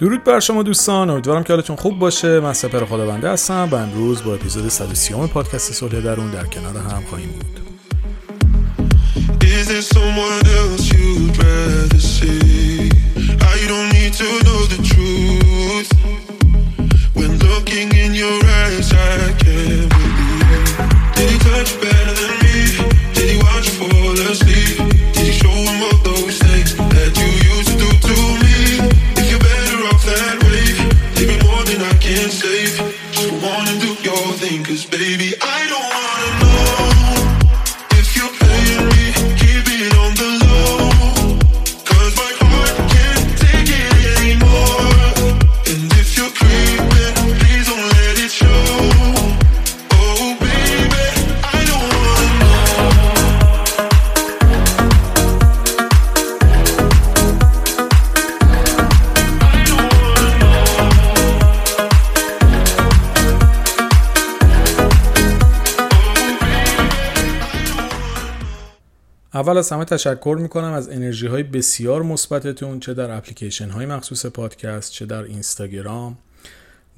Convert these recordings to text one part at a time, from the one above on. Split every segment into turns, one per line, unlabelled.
درود بر شما دوستان امیدوارم که حالتون خوب باشه. من سپر خداونده هستم و امروز با اپیزود 130 پادکست صلح درون در کنار هم خواهیم بود. سومور دل اول از همه تشکر می‌کنم از انرژی های بسیار مثبتتون چه در اپلیکیشن های مخصوص پادکست چه در اینستاگرام.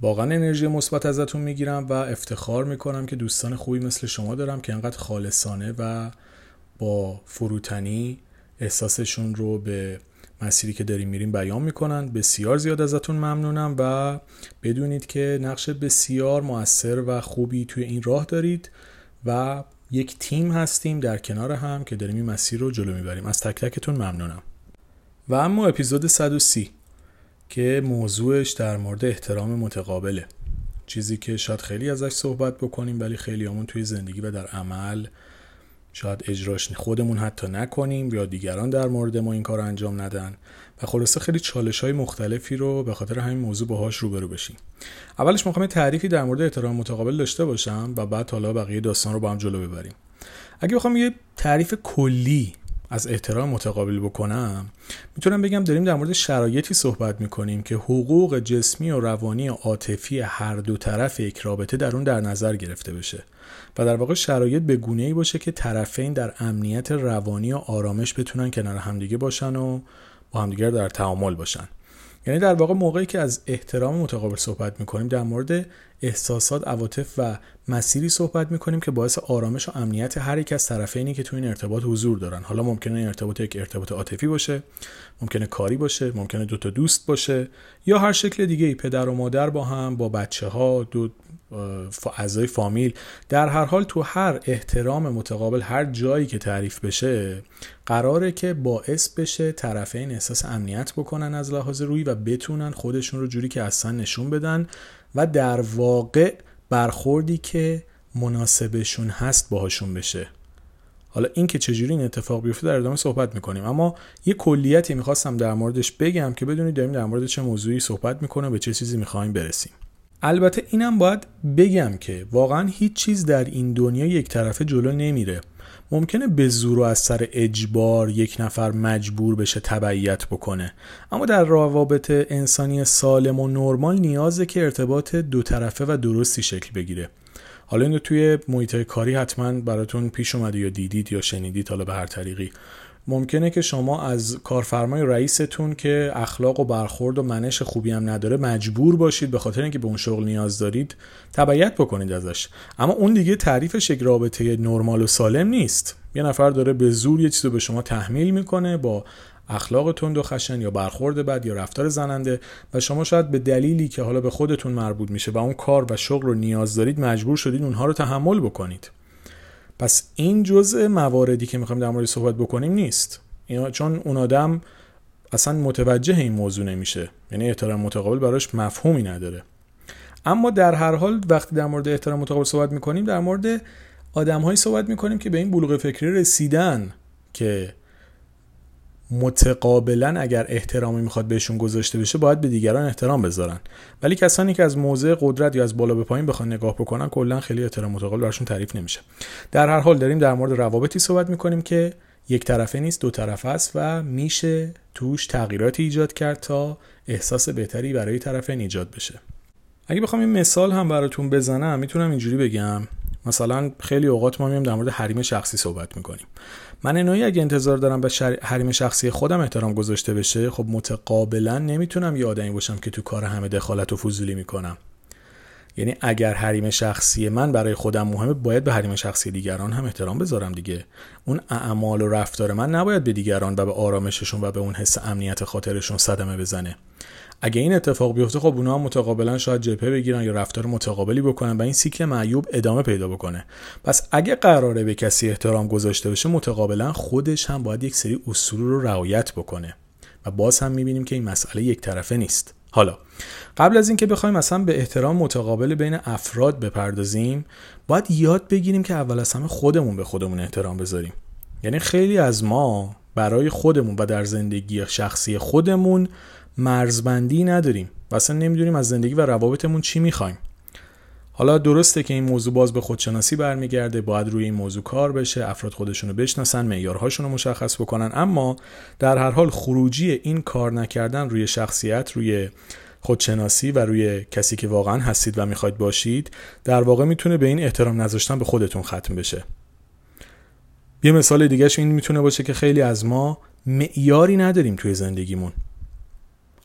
واقعا انرژی مثبت ازتون می‌گیرم و افتخار می‌کنم که دوستان خوبی مثل شما دارم که انقدر خالصانه و با فروتنی احساسشون رو به مسیری که داریم میریم بیان می‌کنن. بسیار زیاد ازتون ممنونم و بدونید که نقش بسیار موثر و خوبی توی این راه دارید و یک تیم هستیم در کنار هم که داریم این مسیر رو جلو می‌بریم. از تک تکتون ممنونم. و اما اپیزود 130 که موضوعش در مورد احترام متقابله. چیزی که شاید خیلی ازش صحبت بکنیم ولی خیلی همون توی زندگی و در عمل شاید اجراش خودمون حتی نکنیم یا دیگران در مورد ما این کار انجام ندن. و خلاصه خیلی چالش های مختلفی رو به خاطر همین موضوع باهاش روبرو بشیم. اولش می‌خوام تعریفی در مورد احترام متقابل داشته باشم و بعد حالا بقیه داستان رو با هم جلو ببریم. اگه بخوام یه تعریف کلی از احترام متقابل بکنم. می‌تونم بگم داریم در مورد شرایطی صحبت می‌کنیم که حقوق جسمی و روانی و عاطفی هر دو طرف یک رابطه در اون در نظر گرفته بشه و در واقع شرایط به گونه ای باشه که طرفین در امنیت روانی و آرامش بتونن کنار همدیگه باشن و با همدیگه در تعامل باشن. یعنی در واقع موقعی که از احترام متقابل صحبت می‌کنیم در مورد احساسات عواطف و مسیری صحبت می‌کنیم که باعث آرامش و امنیت هر یک از طرفینی که تو این ارتباط حضور دارن. حالا ممکنه این ارتباط یک ارتباط عاطفی باشه ممکنه کاری باشه ممکنه دو تا دوست باشه یا هر شکل دیگه ای پدر و مادر با هم با بچه ها دو اعضای فامیل. در هر حال تو هر احترام متقابل هر جایی که تعریف بشه قراره که باعث بشه طرفین احساس امنیت بکنن از لحاظ روی و بتونن خودشون رو جوری که اصلا نشون بدن و در واقع برخوردی که مناسبشون هست باهاشون بشه. حالا این که چجوری این اتفاق بیفته در ادامه صحبت می‌کنیم. اما یه کلیتی می‌خواستم در موردش بگم که بدونید داریم در مورد چه موضوعی صحبت می‌کنه به چه چیزی می‌خوایم برسیم. البته اینم باید بگم که واقعا هیچ چیز در این دنیا یک طرفه جلو نمیره. ممکنه به زور و از سر اجبار یک نفر مجبور بشه تبعیت بکنه. اما در روابط انسانی سالم و نرمال نیازه که ارتباط دو طرفه و درستی شکل بگیره. حالا اینو توی محیط کاری حتما براتون پیش اومده یا دیدید یا شنیدید حالا به هر طریقی. ممکنه که شما از کارفرمای رئیستون که اخلاق و برخورد و منش خوبی هم نداره مجبور باشید به خاطر اینکه به اون شغل نیاز دارید تبعیت بکنید ازش. اما اون دیگه تعریفش یک رابطه نرمال و سالم نیست. یه نفر داره به زور یه چیزو به شما تحمیل می‌کنه با اخلاق تند و خشن یا برخورد بد یا رفتار زننده و شما شاید به دلیلی که حالا به خودتون مربوط میشه و اون کار و شغل رو نیاز دارید مجبور شدید اونها رو تحمل بکنید. پس این جزء مواردی که می‌خوایم در مورد صحبت بکنیم نیست. اینا چون اون آدم اصلا متوجه این موضوع نمیشه. یعنی احترام متقابل براش مفهومی نداره. اما در هر حال وقتی در مورد احترام متقابل صحبت می‌کنیم در مورد آدمهایی صحبت می‌کنیم که به این بلوغ فکری رسیدن که متقابلا اگر احترامی می‌خواد بهشون گذاشته بشه باید به دیگران احترام بذارن. ولی کسانی که از موضع قدرت یا از بالا به پایین بخوان نگاه بکنن کلا خیلی احترام متقابل براشون تعریف نمیشه. در هر حال داریم در مورد روابطی صحبت می‌کنیم که یک طرفه نیست دو طرفه است و میشه توش تغییراتی ایجاد کرد تا احساس بهتری برای طرفین ایجاد بشه. اگه بخوام این مثال هم براتون بزنم می‌تونم اینجوری بگم. مثلا خیلی اوقات ما میام در مورد حریم شخصی صحبت می‌کنیم. من نوعی اگه انتظار دارم به حریم شخصی خودم احترام گذاشته بشه خب متقابلا نمی‌تونم یه باشم که تو کار همه دخالت و فضولی می‌کنم. یعنی اگر حریم شخصی من برای خودم مهمه باید به حریم شخصی دیگران هم احترام بذارم دیگه. اون اعمال و رفتار من نباید به دیگران و به آرامششون و به اون حس امنیت خاطرشون صدمه بزنه. اگه این اتفاق بیفته خب اونا هم متقابلا شاید جبهه بگیرن یا رفتار متقابلی بکنن و این سیکل معیوب ادامه پیدا بکنه. پس اگه قراره به کسی احترام گذاشته بشه متقابلا خودش هم باید یک سری اصول رو رعایت بکنه. و باز هم می‌بینیم که این مسئله یک طرفه نیست. حالا قبل از اینکه بخوایم مثلا به احترام متقابل بین افراد بپردازیم باید یاد بگیریم که اول از همه خودمون به خودمون احترام بذاریم. یعنی خیلی از ما برای خودمون و در زندگی شخصی خودمون مرزبندی نداریم و اصلا نمی‌دونیم از زندگی و روابطمون چی می‌خوایم. حالا درسته که این موضوع باز به خودشناسی برمیگرده باید روی این موضوع کار بشه افراد خودشونو بشناسن معیارهاشون رو مشخص بکنن اما در هر حال خروجی این کار نکردن روی شخصیت روی خودشناسی و روی کسی که واقعا هستید و می‌خواید باشید در واقع می‌تونه به این احترام نذاشتن به خودتون ختم بشه. یه مثال دیگهش این می‌تونه باشه که خیلی از ما معیاری نداریم توی زندگیمون.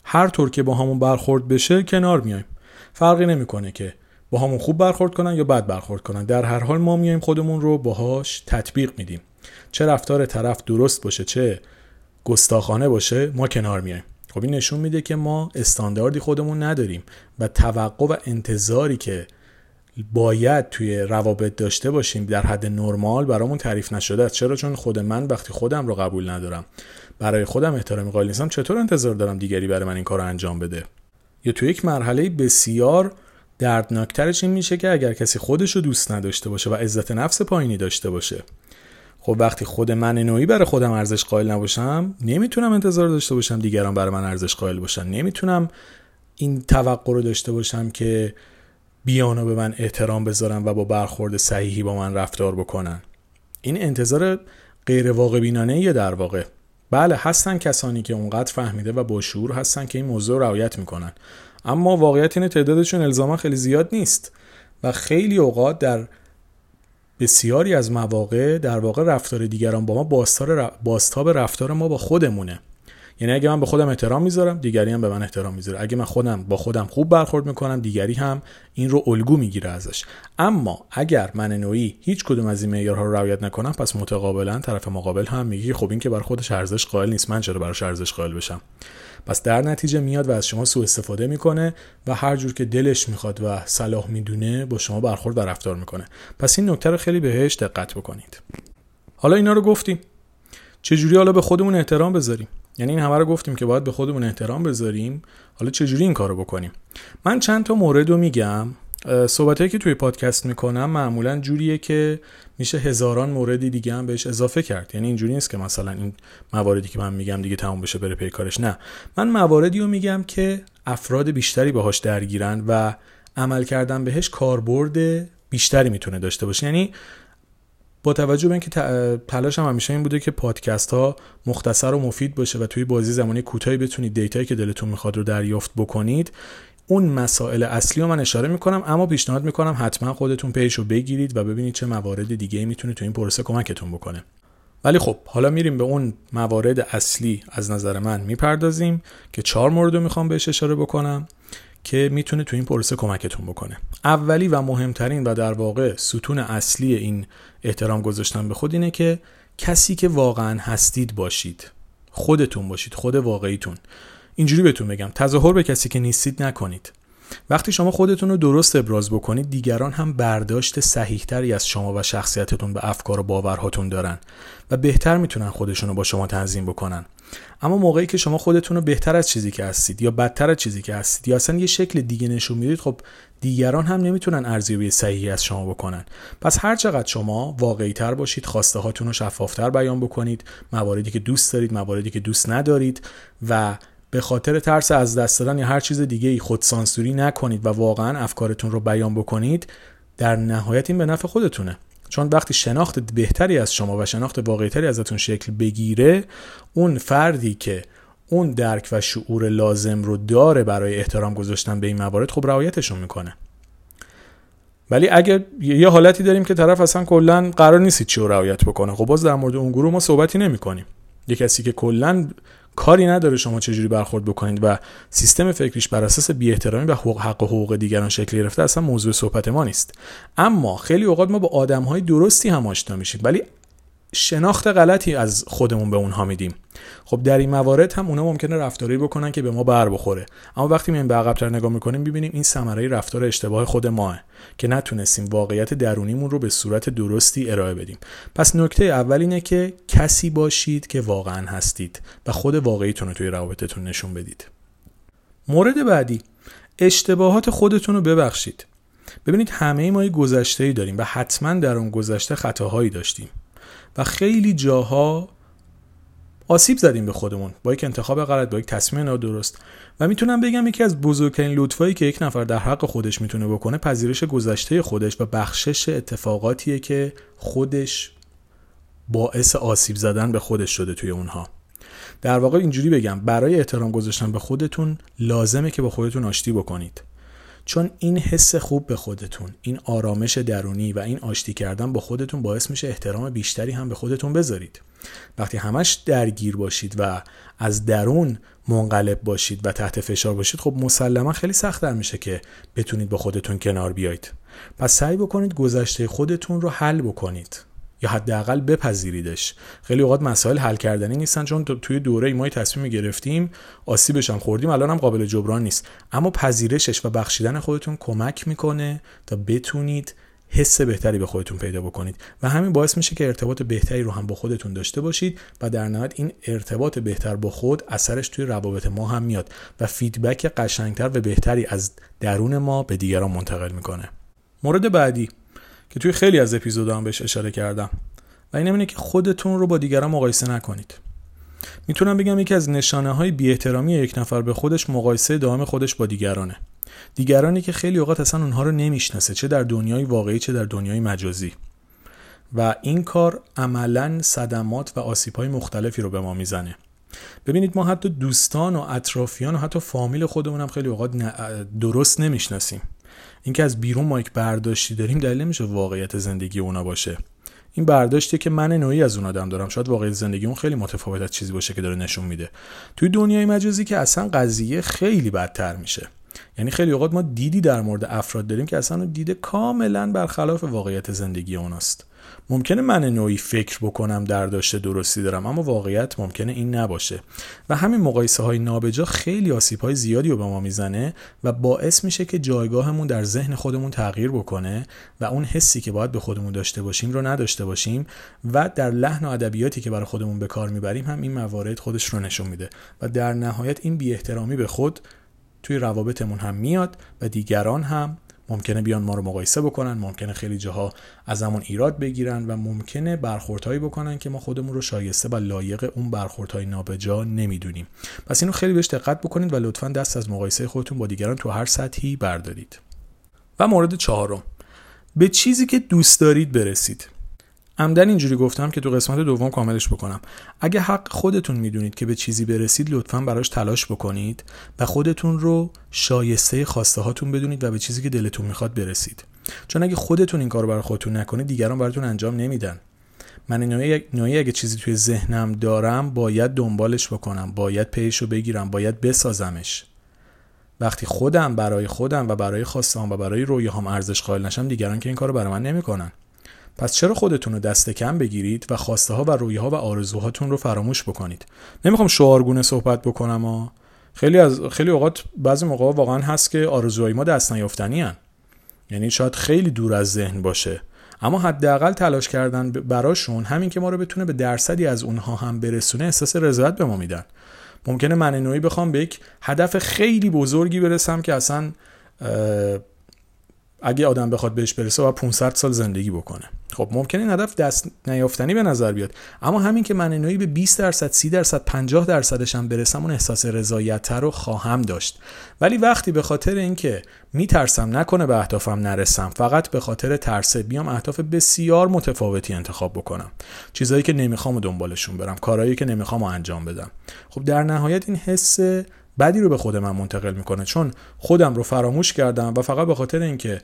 هر طور که با همون برخورد بشه کنار میایم. فرقی نمی‌کنه که با همون خوب برخورد کنن یا بد برخورد کنن. در هر حال ما میایم خودمون رو باهاش تطبیق میدیم. چه رفتار طرف درست باشه چه گستاخانه باشه ما کنار میایم. خب این نشون میده که ما استانداردی خودمون نداریم و توقع و انتظاری که باید توی روابط داشته باشیم در حد نرمال برامون تعریف نشده است. چرا؟ چون خود من وقتی خودم رو قبول ندارم برای خودم احترامی قائل نیستم چطور انتظار دارم دیگری برای من این کار رو انجام بده؟ یا تو یک مرحله بسیار دردناکترش این میشه که اگر کسی خودش رو دوست نداشته باشه و عزت نفس پایینی داشته باشه. خب وقتی خود من نوعی برای خودم ارزش قائل نباشم نمی‌تونم انتظار داشته باشم دیگران برای من ارزش قائل باشن. نمی‌تونم این توقع رو داشته باشم که بیانو به من احترام بذارن و با برخورد صحیحی با من رفتار بکنن. این انتظار غیر واقع بینانه در واقع. بله هستن کسانی که اونقدر فهمیده و با شعور هستن که این موضوع رعایت می‌کنن. اما واقعیت اینه تعدادشون الزاما خیلی زیاد نیست و خیلی اوقات در بسیاری از مواقع در واقع رفتار دیگران با ما باستاب رفتار ما با خودمونه. یعنی اگه من به خودم احترام می‌ذارم دیگری هم به من احترام می‌ذاره. اگه من خودم با خودم خوب برخورد می‌کنم دیگری هم این رو الگو می‌گیره ازش. اما اگر من نوعی هیچ کدوم از این معیارها رو رعایت نکنم پس متقابلا طرف مقابل هم میگه خب این که بر خودش ارزش قائل نیست من چرا براش ارزش قائل بشم؟ پس در نتیجه میاد و از شما سوء استفاده می‌کنه و هر جور که دلش می‌خواد و صلاح می‌دونه با شما برخورد و رفتار می‌کنه. پس این نکته رو خیلی بهش دقت بکنید. حالا اینا رو گفتیم. چجوری حالا به خودمون احترام بذاریم؟ یعنی این همه رو گفتیم که باید به خودمون احترام بذاریم. حالا چجوری این کارو بکنیم؟ من چند تا مورد رو میگم. صحبت که توی پادکست می‌کنم معمولا جوریه که میشه هزاران موردی دیگه هم بهش اضافه کرد. یعنی اینجوری نیست که مثلا این مواردی که من میگم دیگه تموم بشه بره پی کارش. نه. من مواردی رو میگم که افراد بیشتری باهاش درگیرن و عمل کردن بهش کاربرد بیشتری می‌تونه داشته باشه. یعنی با توجه به اینکه تلاش هم همیشه این بوده که پادکست ها مختصر و مفید باشه و توی بازی زمانی کوتاهی بتونید دیتایی که دلتون می‌خواد رو دریافت بکنید اون مسائل اصلی رو من اشاره می‌کنم اما پیشنهاد می‌کنم حتما خودتون پیش رو بگیرید و ببینید چه موارد دیگه می‌تونه تو این پروسه کمکتون بکنه. ولی خب حالا میریم به اون موارد اصلی از نظر من می‌پردازیم که چهار مورد رو می‌خوام بهش اشاره بکنم که می‌تونه تو این پروسه کمکتون بکنه. اولی و مهمترین و در واقع ستون اصلی این احترام گذاشتن به خود اینه که کسی که واقعا هستید باشید. خودتون باشید خود واقعیتون. اینجوری بهتون بگم تظاهر به کسی که نیستید نکنید. وقتی شما خودتون رو درست ابراز بکنید دیگران هم برداشت صحیحتری از شما و شخصیتتون به افکار و باورهاتون دارن و بهتر می‌تونن خودشون رو با شما تنظیم بکنن. اما موقعی که شما خودتون رو بهتر از چیزی که هستید یا بدتر از چیزی که هستید یا اصلا یه شکل دیگه نشون می‌دید خب دیگران هم نمی‌تونن ارزیابی صحیحی از شما بکنن. پس هر چقدر شما واقعی تر باشید خواسته هاتون رو شفافتر بیان بکنید مواردی که دوست دارید مواردی که دوست ندارید و به خاطر ترس از دست دادن یا هر چیز دیگه ای خود سانسوری نکنید و واقعا افکارتون رو بیان بکنید در نهایت این به نفع خودتونه. چون وقتی شناخت بهتری از شما و شناخت واقعیتری ازتون شکل بگیره اون فردی که اون درک و شعور لازم رو داره برای احترام گذاشتن به این موارد خب رعایتشون می‌کنه. ولی اگه یه حالتی داریم که طرف اصلا کلا قرار نیست چی رو رعایت بکنه خب باز در مورد اون گروه ما صحبتی نمی کنیم یه کسی که کلا کاری نداره شما چجوری برخورد بکنید و سیستم فکریش بر اساس بی احترامی و حقوق حق و حقوق دیگران شکل گرفته اصلا موضوع صحبت ما نیست. اما خیلی اوقات ما با آدم های درستی هم آشنا میشیم ولی شناخت غلطی از خودمون به اونها میدیم. خب در این موارد هم اونا ممکنه رفتاری بکنن که به ما بر بخوره. اما وقتی میایم به عقبتر نگاه می‌کنیم ببینیم این ثمره رفتار اشتباه خود ماه که نتونستیم واقعیت درونیمون رو به صورت درستی ارائه بدیم. پس نکته اول اینه که کسی باشید که واقعا هستید و خود واقعیتون رو توی روابطتون نشون بدید. مورد بعدی اشتباهات خودتون رو ببخشید. ببینید همه ما یه گذشته ای داریم و حتما در اون گذشته خطاهایی داشتیم. و خیلی جاها آسیب زدیم به خودمون. با یک انتخاب غلط با یک تصمیم نادرست. و می‌تونم بگم یکی از بزرگترین لطفایی که یک نفر در حق خودش می‌تونه بکنه پذیرش گذشته خودش و بخشش اتفاقاتیه که خودش باعث آسیب زدن به خودش شده توی اونها. در واقع اینجوری بگم برای احترام گذاشتن به خودتون لازمه که با خودتون آشتی بکنید. چون این حس خوب به خودتون این آرامش درونی و این آشتی کردن با خودتون باعث میشه احترام بیشتری هم به خودتون بذارید. وقتی همش درگیر باشید و از درون منقلب باشید و تحت فشار باشید خب مسلما خیلی سختتر میشه که بتونید با خودتون کنار بیایید. پس سعی بکنید گذشته خودتون رو حل بکنید. یا حداقل بپذیریدش. خیلی اوقات مسائل حل کردنی نیستن چون توی دوره ما تصمیم گرفتیم آسیبش هم خوردیم الان هم قابل جبران نیست. اما پذیرشش و بخشیدن خودتون کمک می‌کنه تا بتونید حس بهتری به خودتون پیدا بکنید. و همین باعث میشه که ارتباط بهتری رو هم با خودتون داشته باشید و در نهایت این ارتباط بهتر با خود اثرش توی روابط ما هم میاد و فیدبک قشنگتر و بهتری از درون ما به دیگران منتقل می‌کنه. مورد بعدی. که توی خیلی از اپیزودها هم بهش اشاره کردم. و این اینه که خودتون رو با دیگران مقایسه نکنید. می‌تونم بگم یکی از نشانه های بی احترامی یک نفر به خودش مقایسه دائم خودش با دیگرانه. دیگرانی که خیلی اوقات اصلا اونها رو نمی‌شناسه چه در دنیای واقعی چه در دنیای مجازی. و این کار عملا صدمات و آسیب های مختلفی رو به ما می‌زنه. ببینید ما حتی دوستان و اطرافیان و حتی فامیل خودمون هم خیلی اوقات درست نمی‌شناسیم. اینکه از بیرون ما یک برداشتی داریم دلیل نمیشه واقعیت زندگی اونا باشه. این برداشتی که من نوعی از اون آدم دارم. شاید واقعیت زندگی اون خیلی متفاوت از چیزی باشه که داره نشون میده. توی دنیای مجازی که اصلا قضیه خیلی بدتر میشه. یعنی خیلی اوقات ما دیدی در مورد افراد داریم که اصلا دیده کاملا برخلاف واقعیت زندگی اوناست. ممکنه من نوعی فکر بکنم در داشته درستی دارم اما واقعیت ممکنه این نباشه. و همین مقایسه های نابجا خیلی آسیب های زیادی رو به ما می‌زنه و باعث میشه که جایگاهمون در ذهن خودمون تغییر بکنه و اون حسی که باید به خودمون داشته باشیم رو نداشته باشیم و در لحن و ادبیاتی که برای خودمون به کار می‌بریم هم این موارد خودش رو نشون میده. و در نهایت این بی احترامی به خود توی روابطمون هم میاد و دیگران هم ممکنه بیان ما رو مقایسه بکنن ممکنه خیلی جاها از همون ایراد بگیرن و ممکنه برخوردهایی بکنن که ما خودمون رو شایسته و لایق اون برخوردهای نابجا نمی‌دونیم. پس اینو خیلی بهش دقت بکنید و لطفا دست از مقایسه خودتون با دیگران تو هر سطحی بردارید. و مورد چهارم. به چیزی که دوست دارید برسید. عمدن اینجوری گفتم که تو قسمت دوم کاملش بکنم. اگه حق خودتون می‌دونید که به چیزی برسید لطفا براش تلاش بکنید و خودتون رو شایسته خواسته هاتون بدونید و به چیزی که دلتون می‌خواد برسید. چون اگه خودتون این کار برای خودتون نکنید دیگران براتون انجام نمیدن. من نوعی اگه چیزی توی ذهنم دارم باید دنبالش بکنم. باید پیش بگیرم. باید بسازمش. وقتی خودم برای خودم و برای خواستم و برای رویاهام ارزش قائل نشم دیگران که این کارو برای من نمی‌کنن. پس چرا خودتون رو دست کم بگیرید و خواسته ها و رویه ها و آرزوهاتون رو فراموش بکنید؟ نمی‌خوام شعارگونه صحبت بکنم ها خیلی از خیلی اوقات بعضی موقع واقعا هست که آرزوهای ما دست نیافتنی هن. یعنی شاید خیلی دور از ذهن باشه. اما حداقل تلاش کردن براشون همین که ما رو بتونه به درصدی از اونها هم برسونه احساس رضایت به ما میدن. ممکنه من نوعی بخوام به یک هدف خیلی بزرگی برسم که اصلا اگه آدم بخواد بهش برسه و 500 سال زندگی بکنه. خب ممکنه این هدف دست نیافتنی به نظر بیاد. اما همین که من اینایی به 20 درصد 30 درصد 50 درصدش هم برسم اون احساس رضایت رو خواهم داشت. ولی وقتی به خاطر اینکه میترسم نکنه به اهدافم نرسم فقط به خاطر ترس بیام اهداف بسیار متفاوتی انتخاب بکنم. چیزایی که نمی‌خوام و دنبالشون برم کارهایی که نمی‌خوام انجام بدم. خب در نهایت این حس بدی رو به خود من منتقل می‌کنه. چون خودم رو فراموش کردم و فقط به خاطر اینکه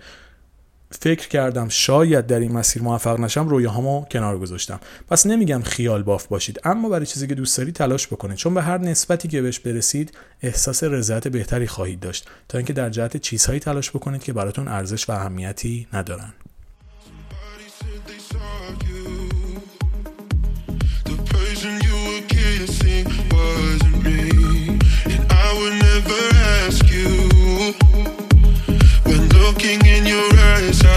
فکر کردم شاید در این مسیر موفق نشم رویاهامو کنار گذاشتم. پس نمیگم خیال باف باشید اما برای چیزی که دوست دارید تلاش بکنید. چون به هر نسبتی که بهش برسید احساس رضایت بهتری خواهید داشت. تا اینکه در جهت چیزهایی تلاش بکنید که براتون ارزش و اهمیتی ندارن.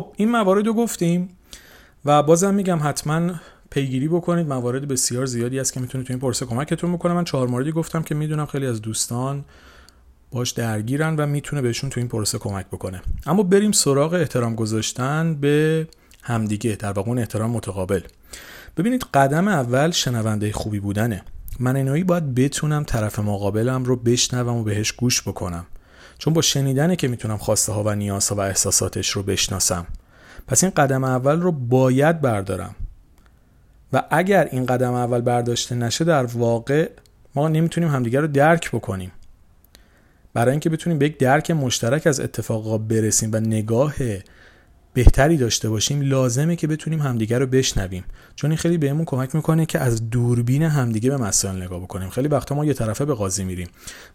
خب این موارد رو گفتیم و بازم میگم حتما پیگیری بکنید. موارد بسیار زیادی است که می‌تونه تو این پرسه کمکتون بکنه. من چهار موردی گفتم که می‌دونم خیلی از دوستان باش درگیرن و می‌تونه بهشون تو این پرسه کمک بکنه. اما بریم سراغ احترام گذاشتن به همدیگه در واقع احترام متقابل. ببینید قدم اول شنونده خوبی بودنه. من اینایی باید بتونم طرف مقابلم رو بشنوم و بهش گوش بکنم. چون با شنیدنه که می‌تونم خواسته ها و نیازها و احساساتش رو بشناسم. پس این قدم اول رو باید بردارم. و اگر این قدم اول برداشته نشه در واقع ما نمی‌تونیم همدیگر رو درک بکنیم. برای اینکه بتونیم به یک درک مشترک از اتفاقا برسیم و نگاه بهتری داشته باشیم لازمه که بتونیم همدیگه رو بشنویم. چون این خیلی بهمون کمک می‌کنه که از دوربین همدیگه به مسائل نگاه بکنیم. خیلی وقتا ما یه طرفه به قاضی میریم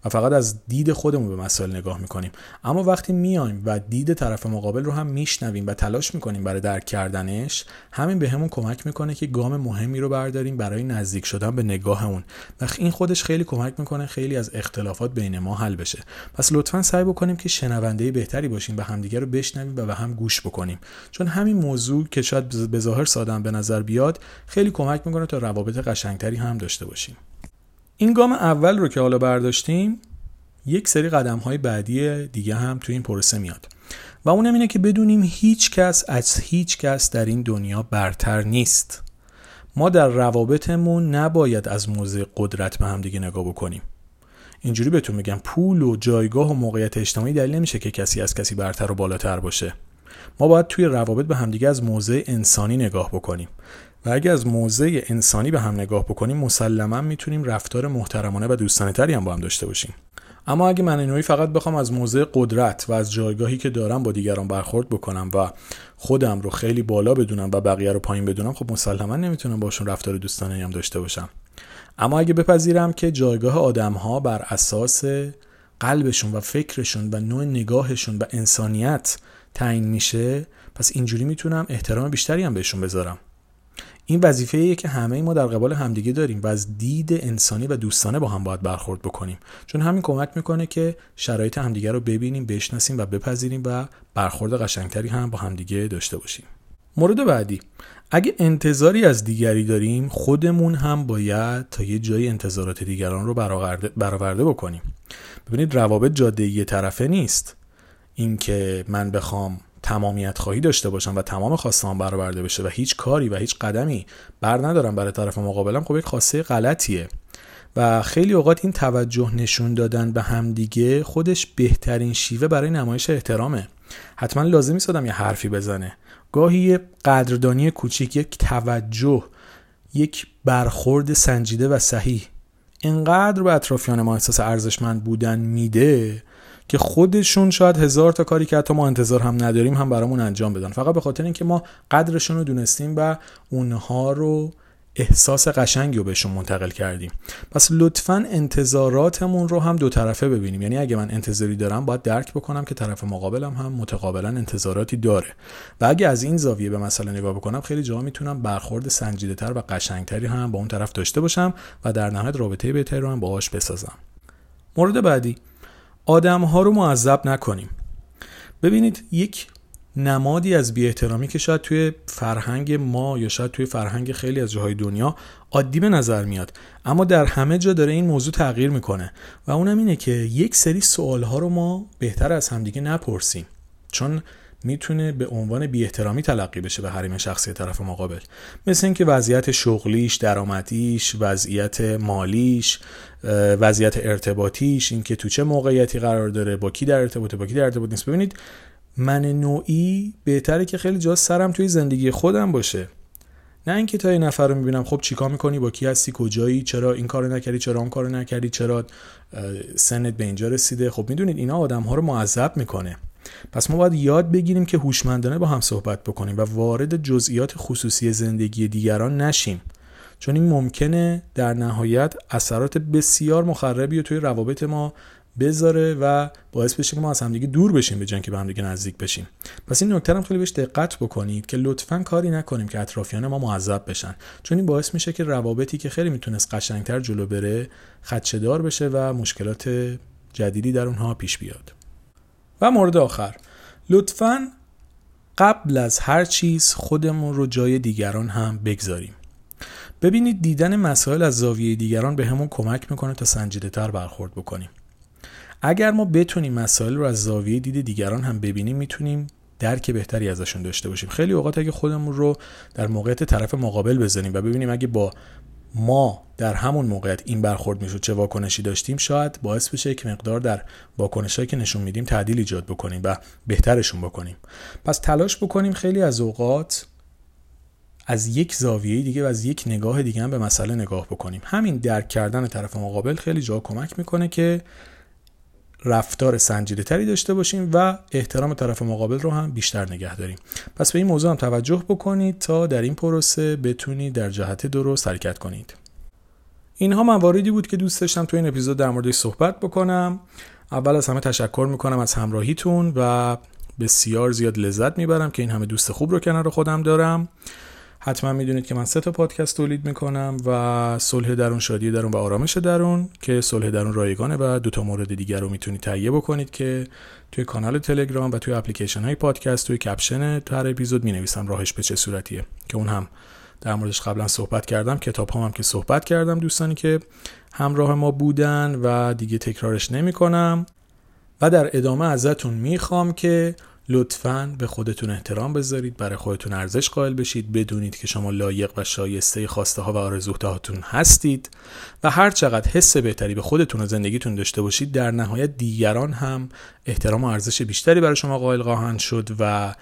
و فقط از دید خودمون به مسائل نگاه می‌کنیم. اما وقتی میایم و دید طرف مقابل رو هم میشنویم و تلاش می‌کنیم برای درک کردنش همین بهمون کمک می‌کنه که گام مهمی رو برداریم برای نزدیک شدن به نگاه اون. و این خودش خیلی کمک می‌کنه خیلی از اختلافات بین ما حل بشه. پس لطفا سعی بکنیم که شنونده بهتری باشیم و همدیگه رو بشنویم و به هم گوش بکنیم. چون همین موضوع که شاید به ظاهر ساده به نظر بیاد خیلی کمک می‌کنه تا روابط قشنگتری هم داشته باشیم. این گام اول رو که حالا برداشتیم یک سری قدم های بعدی دیگه هم تو این پروسه میاد. و اونم اینه که بدونیم هیچ کس از هیچ کس در این دنیا برتر نیست. ما در روابطمون نباید از موضع قدرت به هم دیگه نگاه بکنیم. اینجوری بهتون میگم پول و جایگاه و موقعیت اجتماعی دلیل نمیشه که کسی از کسی برتر و بالاتر باشه. ما باید توی روابط به همدیگه از موضع انسانی نگاه بکنیم. و اگه از موضع انسانی به هم نگاه بکنیم مسلما می‌تونیم رفتار محترمانه و دوستانه تری هم با هم داشته باشیم. اما اگه من اینوی فقط بخوام از موضع قدرت و از جایگاهی که دارم با دیگران برخورد بکنم و خودم رو خیلی بالا بدونم و بقیه رو پایین بدونم خب مسلما نمی‌تونم باشون رفتار دوستانه هم داشته باشم. اما اگه بپذیرم که جایگاه آدم ها بر اساس قلبشون و فکرشون و نوع نگاهشون و انسانیت تعیین میشه پس اینجوری می‌تونم احترام بیشتری هم بهشون بذارم. این وظیفه که همه ما در قبال همدیگه داریم و از دید انسانی و دوستانه با هم باید برخورد بکنیم. چون همین کمک می‌کنه که شرایط همدیگه رو ببینیم بشناسیم و بپذیریم و برخورد قشنگتری هم با همدیگه داشته باشیم. مورد بعدی. اگه انتظاری از دیگری داریم خودمون هم باید تا یه جایی انتظارات دیگران رو برآورده بکنیم. ببینید روابط جاده یه طرفه نیست. اینکه من بخوام تمامیت خواهی داشته باشم و تمام خواستم برآورده بشه و هیچ کاری و هیچ قدمی بر ندارم برای طرف مقابلم خب یک خواسته غلطیه. و خیلی اوقات این توجه نشون دادن به همدیگه خودش بهترین شیوه برای نمایش احترامه. حتما لازم نیست یه حرفی بزنه. گاهی یه قدردانی کوچیک یک توجه یک برخورد سنجیده و صحیح. انقدر به اطرافیان ما احساس ارزشمند بودن میده که خودشون شاید هزار تا کاری که حتی ما انتظار هم نداریم هم برامون انجام بدن. فقط به خاطر اینکه ما قدرشون رو دونستیم و اونها رو احساس قشنگی رو بهشون منتقل کردیم. پس لطفا انتظاراتمون رو هم دو طرفه ببینیم. یعنی اگه من انتظاری دارم باید درک بکنم که طرف مقابلم هم متقابلا انتظاراتی داره. و اگه از این زاویه به مسئله نگاه بکنم خیلی جا می‌تونم برخورد سنجیده تر و قشنگتری هم با اون طرف داشته باشم و در نهایت رابطه بهتری رو هم باهاش بسازم. مورد بعدی. آدم ها رو معذب نکنیم. ببینید یک نمادی از بی احترامی که شاید توی فرهنگ ما یا شاید توی فرهنگ خیلی از جاهای دنیا عادی به نظر میاد. اما در همه جا داره این موضوع تغییر می‌کنه و اونم اینه که یک سری سوال ها رو ما بهتر از همدیگه نپرسیم. چون می‌تونه به عنوان بی احترامی تلقی بشه به حریم شخصی طرف مقابل. مثل اینکه وضعیت شغلیش درآمدیش وضعیت مالیش وضعیت ارتباطیش اینکه تو چه موقعیتی قرار داره با کی در ارتباطه با کی در ارتباط نیست. ببینید من نوعی بهتره که خیلی جا سرم توی زندگی خودم باشه. نه اینکه تا یه نفر رو می‌بینم خب چیکار می‌کنی با کی هستی کجایی چرا این کارو نکردی چرا اون کارو نکردی چرا سنت به اینجا رسیده. خب می‌دونید اینا آدم ها رو معذب می‌کنه. پس ما باید یاد بگیریم که هوشمندانه با هم صحبت بکنیم و وارد جزئیات خصوصی زندگی دیگران نشیم. چون این ممکنه در نهایت اثرات بسیار مخربی رو توی روابط ما بذاره و باعث بشه که ما از همدیگه دور بشیم به که به همدیگه نزدیک بشیم. پس این نکته هم خیلی بهش دقت بکنید که لطفا کاری نکنیم که اطرافیان ما معذب بشن. چون این باعث میشه که روابطی که خیلی می‌تونست قشنگتر جلو بره خدشهدار بشه و مشکلات جدیدی در اونها پیش بیاد. و مورد آخر. لطفا قبل از هر چیز خودمون رو جای دیگران هم بگذاریم. ببینید دیدن مسائل از زاویه دیگران به همون کمک می‌کنه تا سنجیده تر برخورد بکنیم. اگر ما بتونیم مسائل رو از زاویه دید دیگران هم ببینیم می‌تونیم درک بهتری ازشون داشته باشیم. خیلی اوقات اگه خودمون رو در موقعیت طرف مقابل بزنیم و ببینیم اگه با ما در همون موقعیت این برخورد می‌شد چه واکنشی داشتیم شاید باعث بشه که مقدار در واکنشهایی که نشون میدیم تعدیل ایجاد بکنیم و بهترشون بکنیم. پس تلاش بکنیم خیلی از اوقات از یک زاویه دیگه و از یک نگاه دیگه هم به مسئله نگاه بکنیم. همین درک کردن طرف مقابل خیلی جا کمک می‌کنه که رفتار سنجیده تری داشته باشیم و احترام طرف مقابل رو هم بیشتر نگه داریم. پس به این موضوع هم توجه بکنید تا در این پروسه بتونید در جهت درست حرکت کنید. اینها مواردی بود که دوست داشتم تو این اپیزود در موردش صحبت بکنم. اول از همه تشکر می‌کنم از همراهیتون و بسیار زیاد لذت می‌برم که این همه دوست خوب رو کنار خودم دارم. حتما می‌دونید که من سه تا پادکست تولید می‌کنم و صلح درون شادی درون و آرامش درون که صلح درون رایگانه و دو تا مورد دیگر رو می‌تونید تهیه بکنید که توی کانال تلگرام و توی اپلیکیشن های پادکست توی کپشن هر اپیزود می نویسم راهش به چه صورتیه. که اون هم در موردش قبلا صحبت کردم کتاب هم, هم که صحبت کردم دوستانی که همراه ما بودن و دیگه تکرارش نمی کنم و در ادامه ازتون می‌خوام که لطفا به خودتون احترام بذارید برای خودتون ارزش قائل بشید. بدونید که شما لایق و شایسته خواسته ها و آرزوهاتون هستید و هر چقدر حس بهتری به خودتون و زندگیتون داشته باشید در نهایت دیگران هم احترام و ارزش بیشتری برای شما قائل خواهند شد و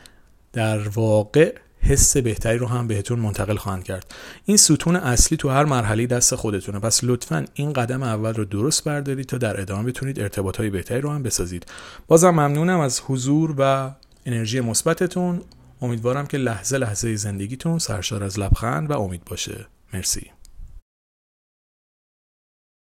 در واقع حس بهتری رو هم بهتون منتقل خواهند کرد. این ستون اصلی تو هر مرحله دست خودتونه. پس لطفا این قدم اول رو درست بردارید تا در ادامه بتونید ارتباط های بهتری رو هم بسازید. بازم ممنونم از حضور و انرژی مثبتتون. امیدوارم که لحظه لحظه زندگیتون سرشار از لبخند و امید باشه. مرسی.